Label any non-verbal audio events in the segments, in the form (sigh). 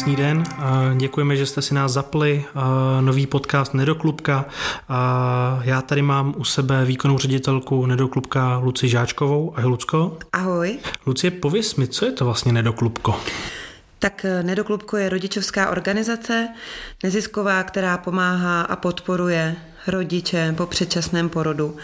Krásný den, děkujeme, že jste si nás zapli. Nový podcast Nedoklubka. Já tady mám u sebe výkonnou ředitelku Nedoklubka Luci Žáčkovou. Ahoj, Lucko. Ahoj. Lucie, pověs mi, co je to vlastně Nedoklubko? Tak eh, Nedoklubko je rodičovská organizace, nezisková, která pomáhá a podporuje rodiče po předčasném porodu.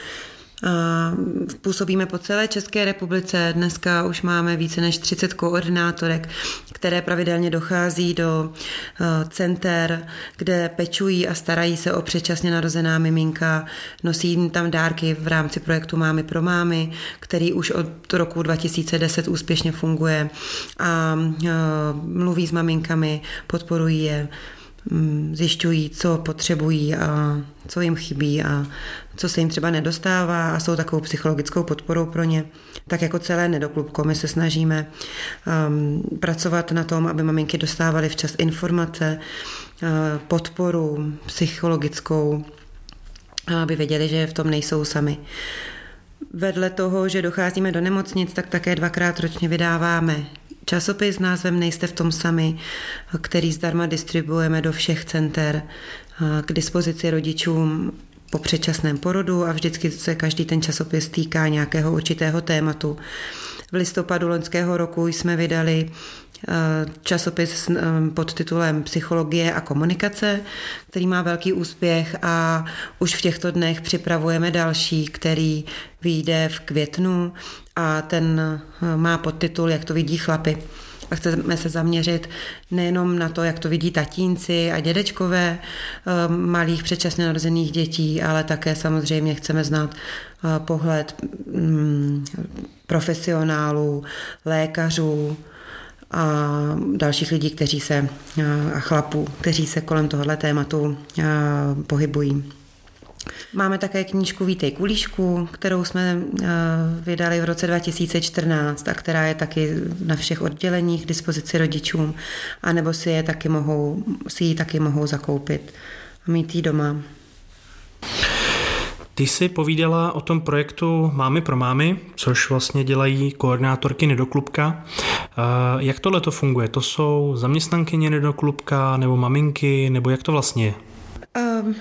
Působíme po celé České republice. Dneska už máme více než 30 koordinátorek, které pravidelně dochází do eh, center, kde pečují a starají se o předčasně narozená miminka. Nosí jim tam dárky v rámci projektu Mámy pro mámy, který už od roku 2010 úspěšně funguje a eh, mluví s maminkami, podporují je zjišťují, co potřebují a co jim chybí a co se jim třeba nedostává a jsou takovou psychologickou podporou pro ně. Tak jako celé nedoklubko, my se snažíme um, pracovat na tom, aby maminky dostávaly včas informace, uh, podporu psychologickou, aby věděli, že v tom nejsou sami. Vedle toho, že docházíme do nemocnic, tak také dvakrát ročně vydáváme časopis s názvem Nejste v tom sami, který zdarma distribuujeme do všech center k dispozici rodičům po předčasném porodu a vždycky se každý ten časopis týká nějakého určitého tématu. V listopadu loňského roku jsme vydali časopis pod titulem Psychologie a komunikace, který má velký úspěch a už v těchto dnech připravujeme další, který vyjde v květnu a ten eh, má podtitul Jak to vidí chlapy. A chceme se zaměřit nejenom na to, jak to vidí tatínci a dědečkové eh, malých předčasně narozených dětí, ale také samozřejmě chceme znát eh, pohled mm, profesionálů, lékařů, a dalších lidí, kteří se, a chlapů, kteří se kolem tohohle tématu pohybují. Máme také knížku Vítej kulíšku, kterou jsme eh, vydali v roce 2014 a která je taky na všech odděleních k dispozici rodičům, anebo si, je taky mohou, si ji taky mohou zakoupit a mít ji doma. Ty jsi povídala o tom projektu Mámy pro mámy, což vlastně dělají koordinátorky Nedoklubka. Eh, jak tohle to funguje? To jsou zaměstnankyně Nedoklubka nebo maminky, nebo jak to vlastně je? Um,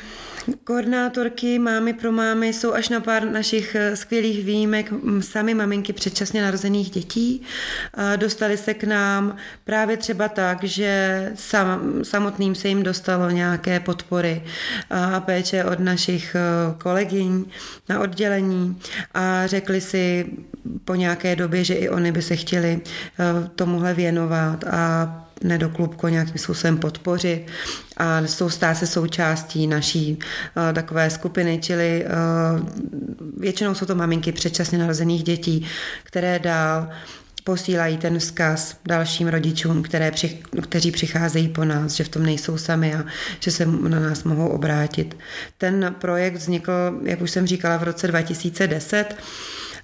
Koordinátorky Mámy pro mámy jsou až na pár našich eh, skvělých výjimek sami maminky předčasně narozených dětí. Dostali se k nám právě třeba tak, že sam, samotným se jim dostalo nějaké podpory a péče od našich eh, kolegyň na oddělení a řekli si po nějaké době, že i oni by se chtěli eh, tomuhle věnovat a nedoklubko nějakým způsobem podpořit a jsou stát se součástí naší uh, takové skupiny, čili uh, většinou jsou to maminky předčasně narozených dětí, které dál posílají ten vzkaz dalším rodičům, které při, kteří přicházejí po nás, že v tom nejsou sami a že se na nás mohou obrátit. Ten projekt vznikl, jak už jsem říkala, v roce 2010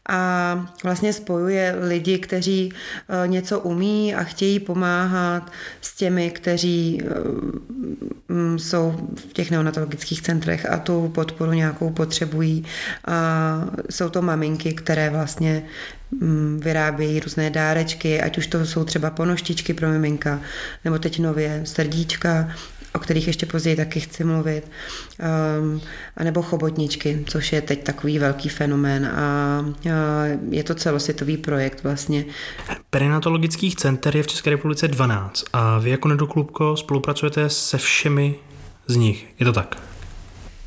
a vlastně spojuje lidi, kteří eh, něco umí a chtějí pomáhat s těmi, kteří eh, mm, jsou v těch neonatologických centrech a tu podporu nějakou potřebují. A jsou to maminky, které vlastně mm, vyrábějí různé dárečky, ať už to jsou třeba ponoštičky pro miminka, nebo teď nově srdíčka, o kterých ještě později taky chci mluvit, um, anebo chobotničky, což je teď takový velký fenomén a, a je to celosvětový projekt vlastně. Perinatologických center je v České republice 12 a vy jako Nedoklubko spolupracujete se všemi z nich, je to tak?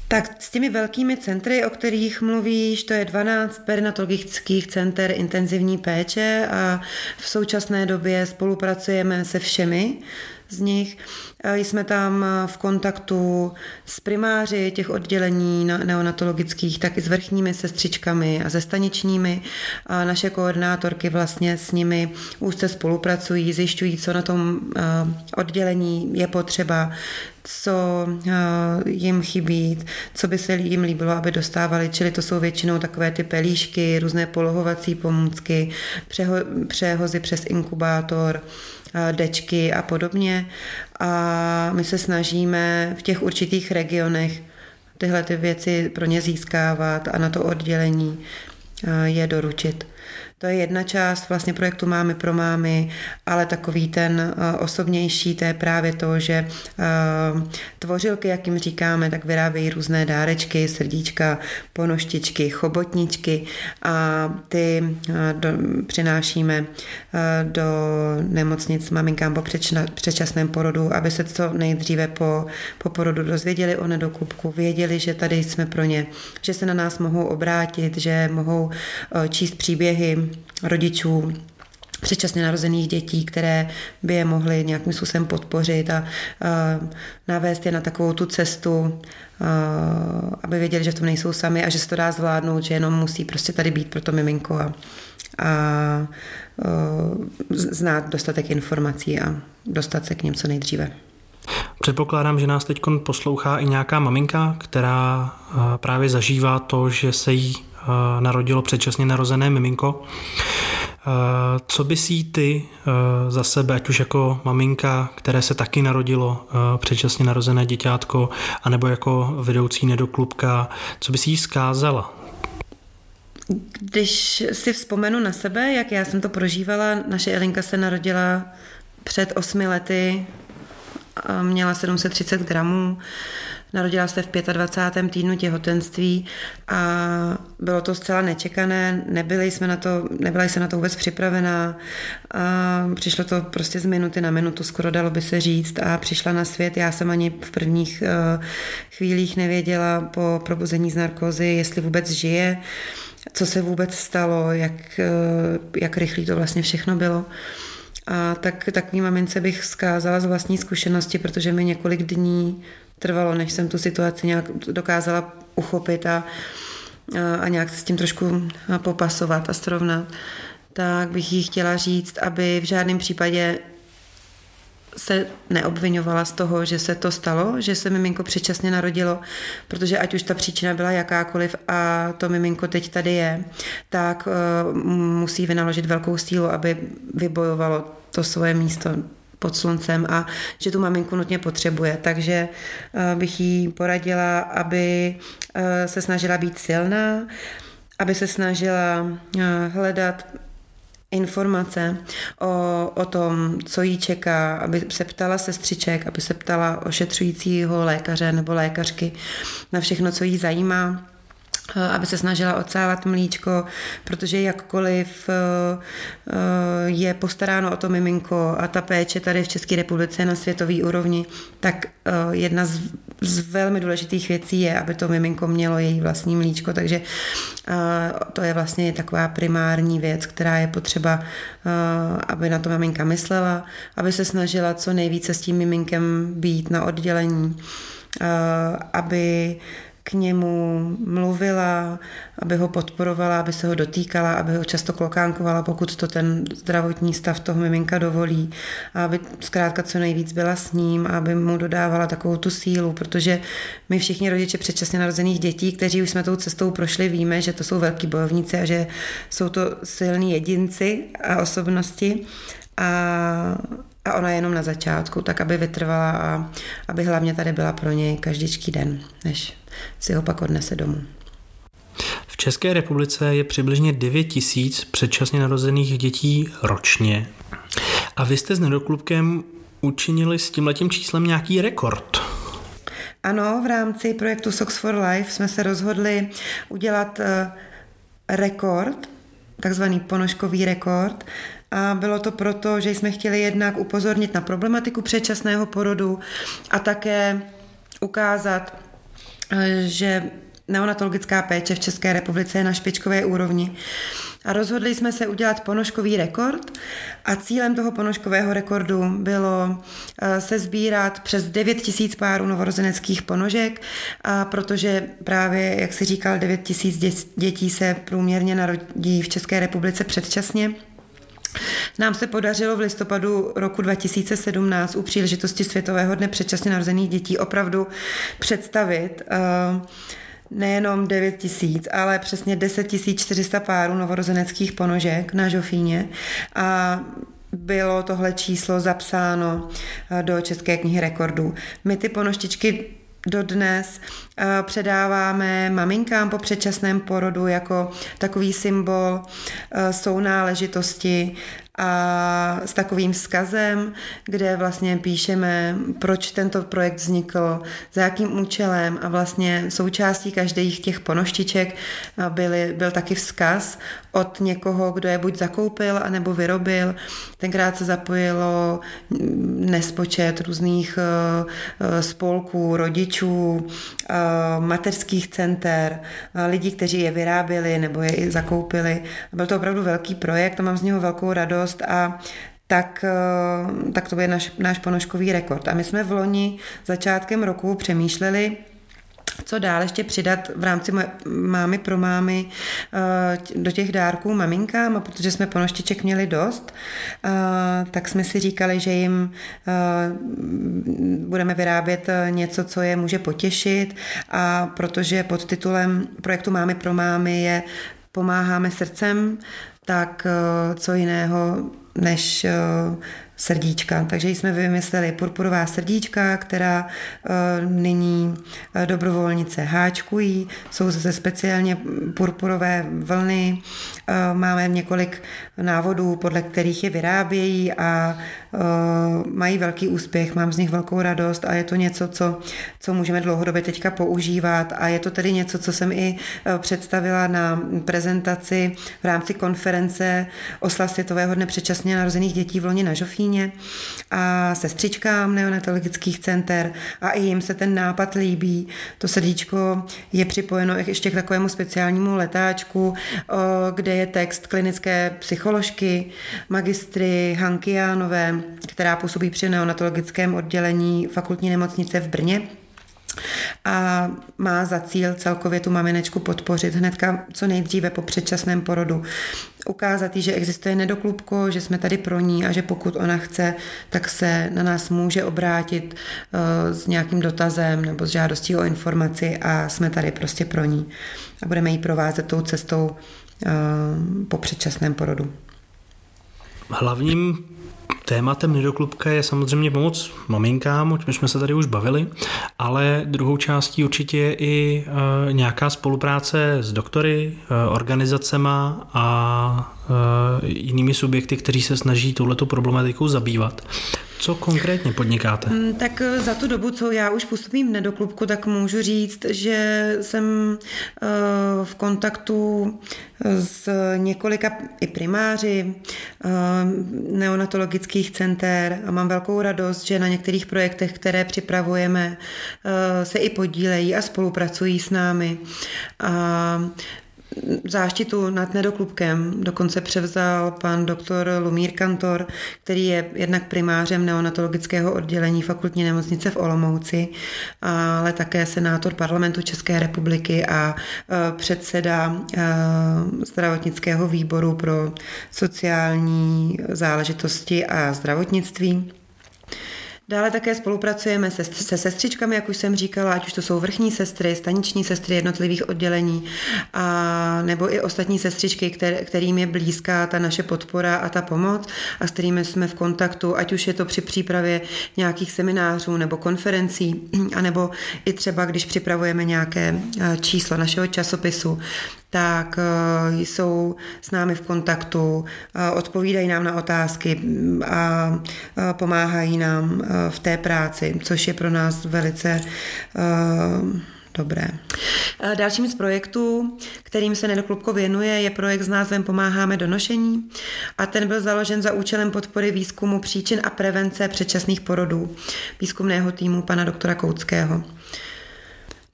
Tak s těmi velkými centry, o kterých mluvíš, to je 12 perinatologických center intenzivní péče a v současné době spolupracujeme se všemi z nich. Jsme tam v kontaktu s primáři těch oddělení neonatologických, tak i s vrchními sestřičkami a se staničními. A naše koordinátorky vlastně s nimi úzce spolupracují, zjišťují, co na tom oddělení je potřeba, co jim chybí, co by se jim líbilo, aby dostávali. Čili to jsou většinou takové ty pelíšky, různé polohovací pomůcky, přeho, přehozy přes inkubátor, dečky a podobně. A my se snažíme v těch určitých regionech tyhle ty věci pro ně získávat a na to oddělení je doručit. To je jedna část vlastně projektu Mámy pro mámy, ale takový ten osobnější, to je právě to, že tvořilky, jak jim říkáme, tak vyrábějí různé dárečky, srdíčka, ponoštičky, chobotničky a ty do, přinášíme do nemocnic maminkám po předčasném porodu, aby se co nejdříve po, po porodu dozvěděli o nedoklubku, věděli, že tady jsme pro ně, že se na nás mohou obrátit, že mohou číst příběhy rodičů, předčasně narozených dětí, které by je mohly nějakým způsobem podpořit a, a navést je na takovou tu cestu, a, aby věděli, že v tom nejsou sami a že se to dá zvládnout, že jenom musí prostě tady být pro to miminko a, a, a znát dostatek informací a dostat se k ním co nejdříve. Předpokládám, že nás teď poslouchá i nějaká maminka, která právě zažívá to, že se jí narodilo předčasně narozené miminko. Co by si ty za sebe, ať už jako maminka, které se taky narodilo předčasně narozené děťátko, anebo jako vedoucí nedoklubka, co by si jí zkázala? Když si vzpomenu na sebe, jak já jsem to prožívala, naše Elinka se narodila před osmi lety, měla 730 gramů, Narodila se v 25. týdnu těhotenství a bylo to zcela nečekané, nebyli jsme na to, nebyla jsem na to vůbec připravená a přišlo to prostě z minuty na minutu, skoro dalo by se říct a přišla na svět. Já jsem ani v prvních uh, chvílích nevěděla po probuzení z narkozy, jestli vůbec žije, co se vůbec stalo, jak, uh, jak rychlý to vlastně všechno bylo. A tak takový mamince bych vzkázala z vlastní zkušenosti, protože mi několik dní trvalo, než jsem tu situaci nějak dokázala uchopit a, a nějak se s tím trošku popasovat a srovnat, tak bych jí chtěla říct, aby v žádném případě se neobvinovala z toho, že se to stalo, že se miminko předčasně narodilo, protože ať už ta příčina byla jakákoliv a to miminko teď tady je, tak uh, musí vynaložit velkou sílu, aby vybojovalo to svoje místo pod sluncem a že tu maminku nutně potřebuje. Takže eh, bych jí poradila, aby eh, se snažila být silná, aby se snažila eh, hledat informace o, o tom, co jí čeká, aby se ptala sestřiček, aby se ptala ošetřujícího lékaře nebo lékařky na všechno, co jí zajímá aby se snažila odsávat mlíčko, protože jakkoliv eh, eh, je postaráno o to miminko a ta péče tady v České republice na světové úrovni, tak jedna z, z velmi důležitých věcí je, aby to miminko mělo její vlastní mlíčko, takže to je vlastně taková primární věc, která je potřeba, aby na to maminka myslela, aby se snažila co nejvíce s tím miminkem být na oddělení, aby k němu mluvila, aby ho podporovala, aby se ho dotýkala, aby ho často klokánkovala, pokud to ten zdravotní stav toho miminka dovolí, a aby zkrátka co nejvíc byla s ním, aby mu dodávala takovou tu sílu, protože my všichni rodiče předčasně narozených dětí, kteří už jsme tou cestou prošli, víme, že to jsou velký bojovníci a že jsou to silní jedinci a osobnosti. A, a ona je jenom na začátku, tak aby vytrvala a aby hlavně tady byla pro něj každičký den, než si ho pak odnese domů. V České republice je přibližně 9 tisíc předčasně narozených dětí ročně. A vy jste s nedoklubkem učinili s tímhletím číslem nějaký rekord. Ano, v rámci projektu Socks for Life jsme se rozhodli udělat eh, rekord, takzvaný ponožkový rekord. A bylo to proto, že jsme chtěli jednak upozornit na problematiku předčasného porodu a také ukázat, že neonatologická péče v České republice je na špičkové úrovni. A rozhodli jsme se udělat ponožkový rekord a cílem toho ponožkového rekordu bylo eh, se sbírat přes 9 tisíc párů novorozeneckých ponožek, a protože právě, jak si říkal, 9 tisíc dětí se průměrně narodí v České republice předčasně. Nám se podařilo v listopadu roku 2017 u příležitosti Světového dne předčasně narozených dětí opravdu představit uh, nejenom 9 tisíc, ale přesně 10 400 párů novorozeneckých ponožek na Žofíně a bylo tohle číslo zapsáno uh, do České knihy rekordů. My ty ponoštičky dodnes předáváme maminkám po předčasném porodu jako takový symbol sounáležitosti a s takovým vzkazem, kde vlastně píšeme, proč tento projekt vznikl, za jakým účelem a vlastně součástí každých těch ponoštiček byly, byl taky vzkaz od někoho, kdo je buď zakoupil, anebo vyrobil. Tenkrát se zapojilo nespočet různých eh, eh, spolků, rodičů, eh, mateřských center, lidí, kteří je vyráběli nebo je i zakoupili. Byl to opravdu velký projekt a mám z něho velkou radost a tak, tak to je náš, náš ponožkový rekord. A my jsme v loni začátkem roku přemýšleli, co dál ještě přidat v rámci mámy pro mámy eh, do těch dárků maminkám, a protože jsme ponoštiček měli dost, eh, tak jsme si říkali, že jim eh, budeme vyrábět něco, co je může potěšit a protože pod titulem projektu Mámy pro mámy je Pomáháme srdcem, tak co jiného než srdíčka. Takže jsme vymysleli purpurová srdíčka, která uh, nyní uh, dobrovolnice háčkují. Jsou zase speciálně purpurové vlny. Uh, máme několik návodů, podle kterých je vyrábějí a mají velký úspěch. Mám z nich velkou radost a je to něco, co, co můžeme dlouhodobě teďka používat a je to tedy něco, co jsem i představila na prezentaci v rámci konference oslav Světového dne předčasně narozených dětí v loni na Žofí Martině a sestřičkám neonatologických center a i jim se ten nápad líbí. To srdíčko je připojeno ještě k takovému speciálnímu letáčku, kde je text klinické psycholožky, magistry Hanky Jánové, která působí při neonatologickém oddělení fakultní nemocnice v Brně a má za cíl celkově tu maminečku podpořit hnedka co nejdříve po předčasném porodu. Ukázat jí, že existuje nedoklubko, že jsme tady pro ní a že pokud ona chce, tak se na nás může obrátit uh, s nějakým dotazem nebo s žádostí o informaci a jsme tady prostě pro ní. A budeme jí provázet tou cestou uh, po předčasném porodu. Hlavním Tématem Nedoklubka je samozřejmě pomoc maminkám, o jsme se tady už bavili, ale druhou částí určitě je i e, nějaká spolupráce s doktory, e, organizacema a e, jinými subjekty, kteří se snaží touhleto problematikou zabývat. Co konkrétně podnikáte? Mm, tak eh, za tu dobu, co já už působím v nedoklubku, tak můžu říct, že jsem eh, v kontaktu eh, s několika i primáři neonatologických center a mám velkou radost, že na některých projektech, které připravujeme, se i podílejí a spolupracují s námi. A záštitu nad nedoklubkem dokonce převzal pan doktor Lumír Kantor, který je jednak primářem neonatologického oddělení fakultní nemocnice v Olomouci, ale také senátor parlamentu České republiky a e, předseda e, zdravotnického výboru pro sociální záležitosti a zdravotnictví. Dále také spolupracujeme se, se sestřičkami, jak už jsem říkala, ať už to jsou vrchní sestry, staniční sestry jednotlivých oddělení, a, nebo i ostatní sestřičky, kter, kterým je blízká ta naše podpora a ta pomoc a s kterými jsme v kontaktu, ať už je to při přípravě nějakých seminářů nebo konferencí, (clears throat) anebo i třeba, když připravujeme nějaké číslo našeho časopisu, tak eh, jsou s námi v kontaktu, eh, odpovídají nám na otázky mm, a eh, pomáhají nám v té práci, což je pro nás velice dobré. Dalším z projektů, kterým se Nedoklubko věnuje, je projekt s názvem Pomáháme do nošení a ten byl založen za účelem podpory výzkumu příčin a prevence předčasných porodů výzkumného týmu pana doktora Kouckého.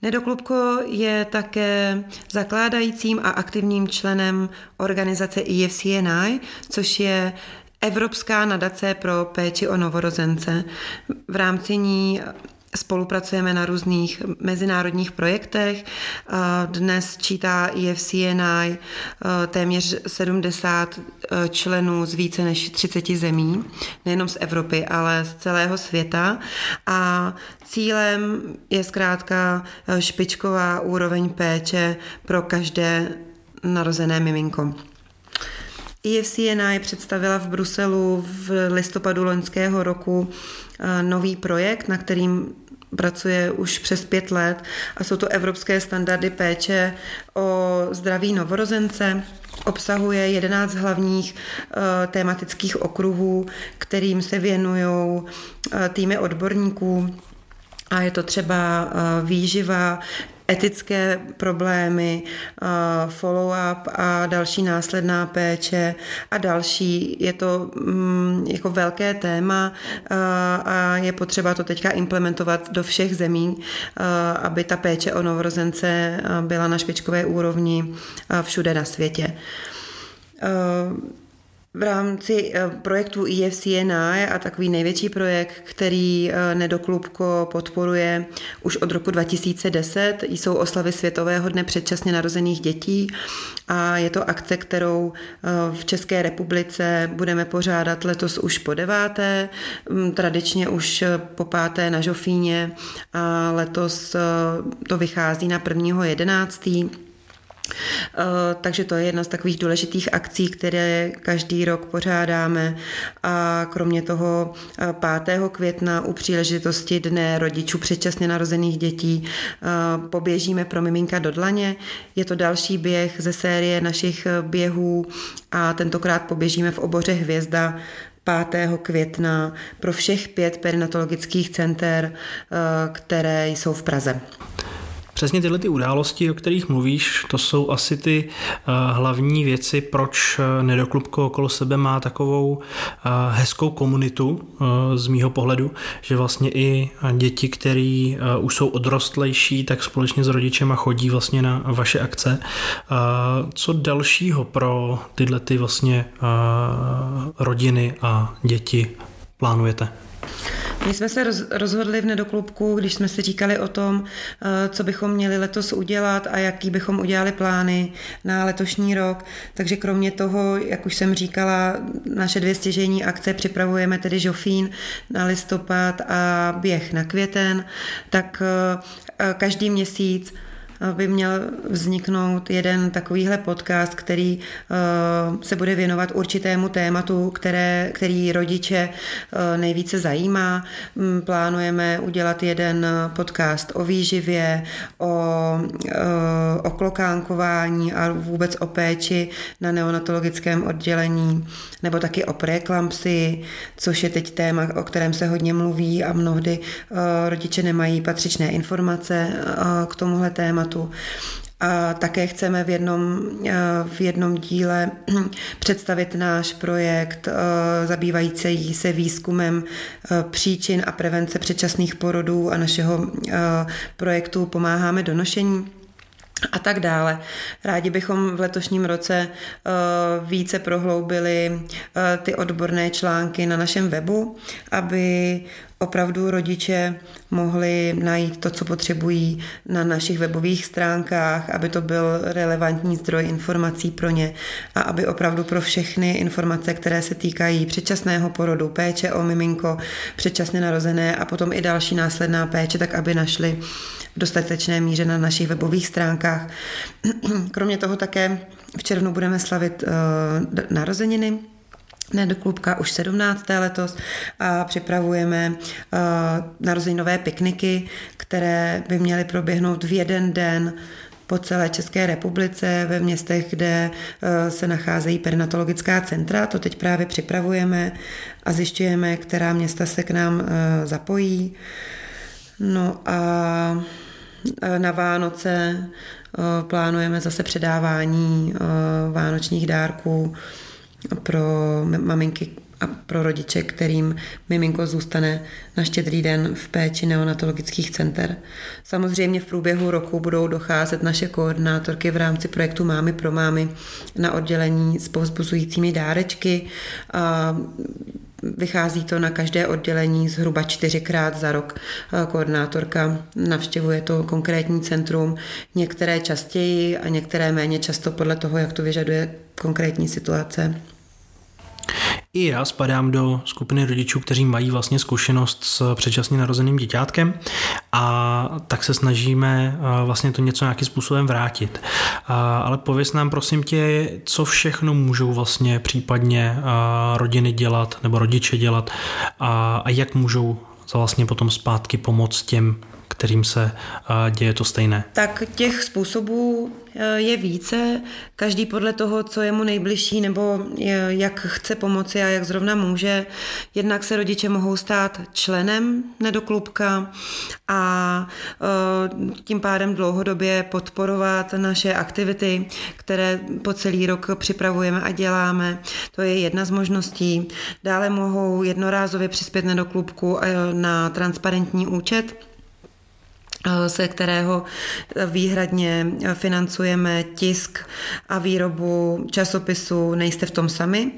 Nedoklubko je také zakládajícím a aktivním členem organizace EFCNI, což je Evropská nadace pro péči o novorozence. V rámci ní Spolupracujeme na různých mezinárodních projektech. Dnes čítá EFCNI téměř 70 členů z více než 30 zemí, nejenom z Evropy, ale z celého světa. A cílem je zkrátka špičková úroveň péče pro každé narozené miminko. EFCNI představila v Bruselu v listopadu loňského roku nový projekt, na kterým pracuje už přes pět let a jsou to evropské standardy péče o zdraví novorozence. Obsahuje 11 hlavních uh, tematických okruhů, kterým se věnují uh, týmy odborníků. A je to třeba uh, výživa, etické problémy, follow-up a další následná péče a další. Je to mm, jako velké téma a je potřeba to teďka implementovat do všech zemí, aby ta péče o novorozence byla na špičkové úrovni všude na světě. V rámci eh, projektu IFCNI a takový největší projekt, který eh, Nedoklubko podporuje už od roku 2010, jsou oslavy Světového dne předčasně narozených dětí a je to akce, kterou eh, v České republice budeme pořádat letos už po deváté, mm, tradičně už po páté na Žofíně a letos to vychází na 1. 11 takže to je jedna z takových důležitých akcí, které každý rok pořádáme. A kromě toho 5. Eh, května u příležitosti Dne rodičů předčasně narozených dětí eh, poběžíme pro miminka do dlaně. Je to další běh ze série našich běhů a tentokrát poběžíme v oboře Hvězda 5. května pro všech pět perinatologických center, které jsou v Praze. Přesně tyhle ty události, o kterých mluvíš, to jsou asi ty uh, hlavní věci, proč eh, Nedoklubko okolo sebe má takovou uh, hezkou komunitu z mýho pohledu, že vlastně i děti, které už jsou odrostlejší, tak společně s rodičema chodí vlastně na vaše akce. Co dalšího pro tyhle ty vlastně rodiny a děti plánujete? My jsme se rozhodli v nedoklubku, když jsme si říkali o tom, eh, co bychom měli letos udělat a jaký bychom udělali plány na letošní rok. Takže kromě toho, jak už jsem říkala, naše dvě stěžení akce připravujeme tedy Žofín na listopad a běh na květen, tak eh, každý měsíc by měl vzniknout jeden takovýhle podcast, který eh, se bude věnovat určitému tématu, které, který rodiče eh, nejvíce zajímá. Mm, plánujeme udělat jeden podcast o výživě, o, eh, o klokánkování a vůbec o péči na neonatologickém oddělení, nebo taky o preeklampsii, což je teď téma, o kterém se hodně mluví a mnohdy rodiče nemají patřičné informace k tomuhle tématu tématu. A také chceme v jednom, eh, v jednom díle (clears throat) představit náš projekt eh, zabývající se výzkumem eh, příčin a prevence předčasných porodů a našeho projektu Pomáháme do nošení a tak dále. Rádi bychom v letošním roce více prohloubili ty odborné články na našem webu, aby opravdu rodiče mohli najít to, co potřebují na našich webových stránkách, aby to byl relevantní zdroj informací pro ně a aby opravdu pro všechny informace, které se týkají předčasného porodu, péče o miminko, předčasně narozené a potom i další následná péče, tak aby našli v dostatečné míře na našich webových stránkách. (clears throat) Kromě toho také v červnu budeme slavit uh, narozeniny ne do klubka už 17. letos a připravujeme uh, narozeninové pikniky, které by měly proběhnout v jeden den po celé České republice, ve městech, kde uh, se nacházejí perinatologická centra. To teď právě připravujeme a zjišťujeme, která města se k nám uh, zapojí. No a na Vánoce plánujeme zase předávání vánočních dárků pro maminky a pro rodiče, kterým miminko zůstane na štědrý den v péči neonatologických center. Samozřejmě v průběhu roku budou docházet naše koordinátorky v rámci projektu Mámy pro mámy na oddělení s povzbuzujícími dárečky. Vychází to na každé oddělení zhruba čtyřikrát za rok. Koordinátorka navštěvuje to konkrétní centrum, některé častěji a některé méně často podle toho, jak to vyžaduje konkrétní situace. I já spadám do skupiny rodičů, kteří mají vlastně zkušenost s předčasně narozeným děťátkem a tak se snažíme vlastně to něco nějakým způsobem vrátit. Ale pověs nám prosím tě, co všechno můžou vlastně případně rodiny dělat nebo rodiče dělat a jak můžou vlastně potom zpátky pomoc těm, kterým se děje to stejné? Tak těch způsobů je více, každý podle toho, co je mu nejbližší nebo jak chce pomoci a jak zrovna může. Jednak se rodiče mohou stát členem nedoklubka a e, tím pádem dlouhodobě podporovat naše aktivity, které po celý rok připravujeme a děláme. To je jedna z možností. Dále mohou jednorázově přispět nedoklubku na transparentní účet, se kterého výhradně financujeme tisk a výrobu časopisu Nejste v tom sami.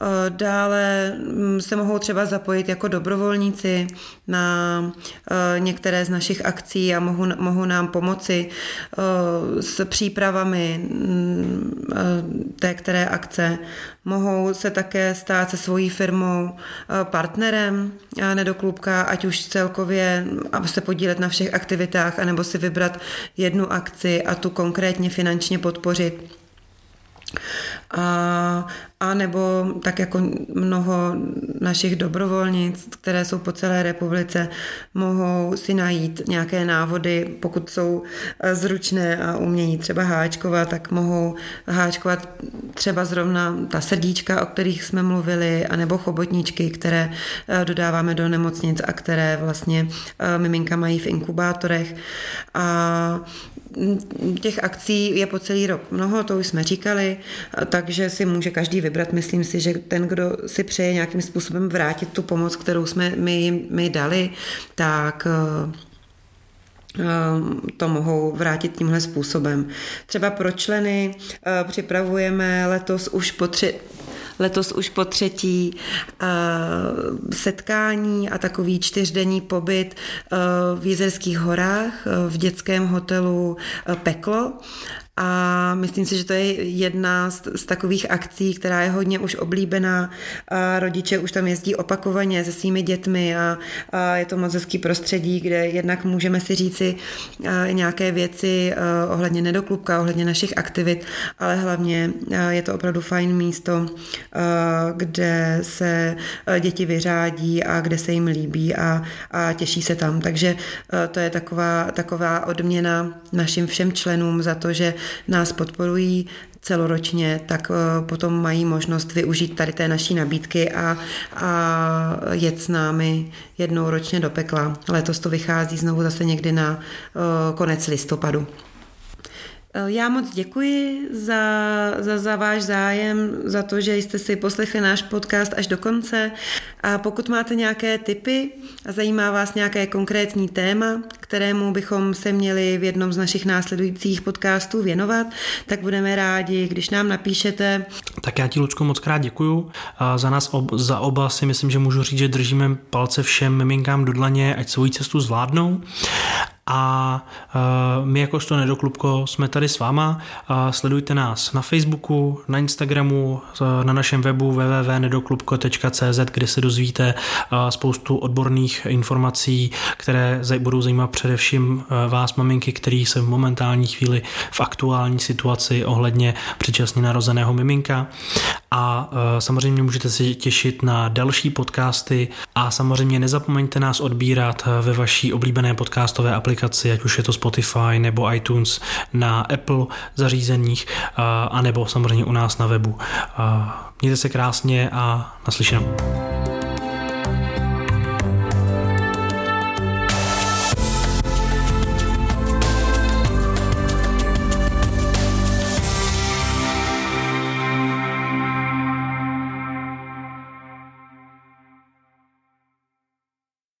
Eh, dále mm, se mohou třeba zapojit jako dobrovolníci na eh, některé z našich akcí a mohou, mohou nám pomoci eh, s přípravami mm, té které akce. Mohou se také stát se svojí firmou partnerem nedoklubka, ať už celkově aby se podílet na všech aktivitách, anebo si vybrat jednu akci a tu konkrétně finančně podpořit. A, a nebo tak jako mnoho našich dobrovolnic, které jsou po celé republice, mohou si najít nějaké návody, pokud jsou eh, zručné a umějí třeba háčkovat, tak mohou háčkovat třeba zrovna ta srdíčka, o kterých jsme mluvili, anebo chobotničky, které eh, dodáváme do nemocnic a které vlastně eh, miminka mají v inkubátorech. A těch akcí je po celý rok mnoho, to už jsme říkali, takže si může každý vybrat. Myslím si, že ten, kdo si přeje nějakým způsobem vrátit tu pomoc, kterou jsme my, my dali, tak eh, eh, to mohou vrátit tímhle způsobem. Třeba pro členy eh, připravujeme letos už po tři, letos už po třetí setkání a takový čtyřdenní pobyt v Jizerských horách v dětském hotelu Peklo a myslím si, že to je jedna z, z takových akcí, která je hodně už oblíbená. A rodiče už tam jezdí opakovaně se svými dětmi a, a je to moc hezký prostředí, kde jednak můžeme si říci nějaké věci ohledně nedoklubka, ohledně našich aktivit, ale hlavně je to opravdu fajn místo, kde se děti vyřádí a kde se jim líbí a, a těší se tam. Takže to je taková, taková odměna našim všem členům za to, že nás podporují celoročně, tak eh, potom mají možnost využít tady té naší nabídky a, a jet s námi jednou ročně do pekla. Letos to vychází znovu zase někdy na eh, konec listopadu. Eh, já moc děkuji za, za, za váš zájem, za to, že jste si poslechli náš podcast až do konce. A pokud máte nějaké tipy a zajímá vás nějaké konkrétní téma, kterému bychom se měli v jednom z našich následujících podcastů věnovat, tak budeme rádi, když nám napíšete. Tak já ti, Lucko, moc krát děkuju. A za nás ob, za oba si myslím, že můžu říct, že držíme palce všem miminkám do dlaně, ať svoji cestu zvládnou a uh, my jakožto Nedoklubko jsme tady s váma. Uh, sledujte nás na Facebooku, na Instagramu, uh, na našem webu www.nedoklubko.cz, kde se dozvíte spoustu odborných informací, které budou zajímat především vás, maminky, který se v momentální chvíli v aktuální situaci ohledně předčasně narozeného miminka. A samozřejmě můžete se těšit na další podcasty a samozřejmě nezapomeňte nás odbírat ve vaší oblíbené podcastové aplikaci aplikaci, ať už je to Spotify nebo iTunes na Apple zařízeních, anebo samozřejmě u nás na webu. Mějte se krásně a naslyšenou.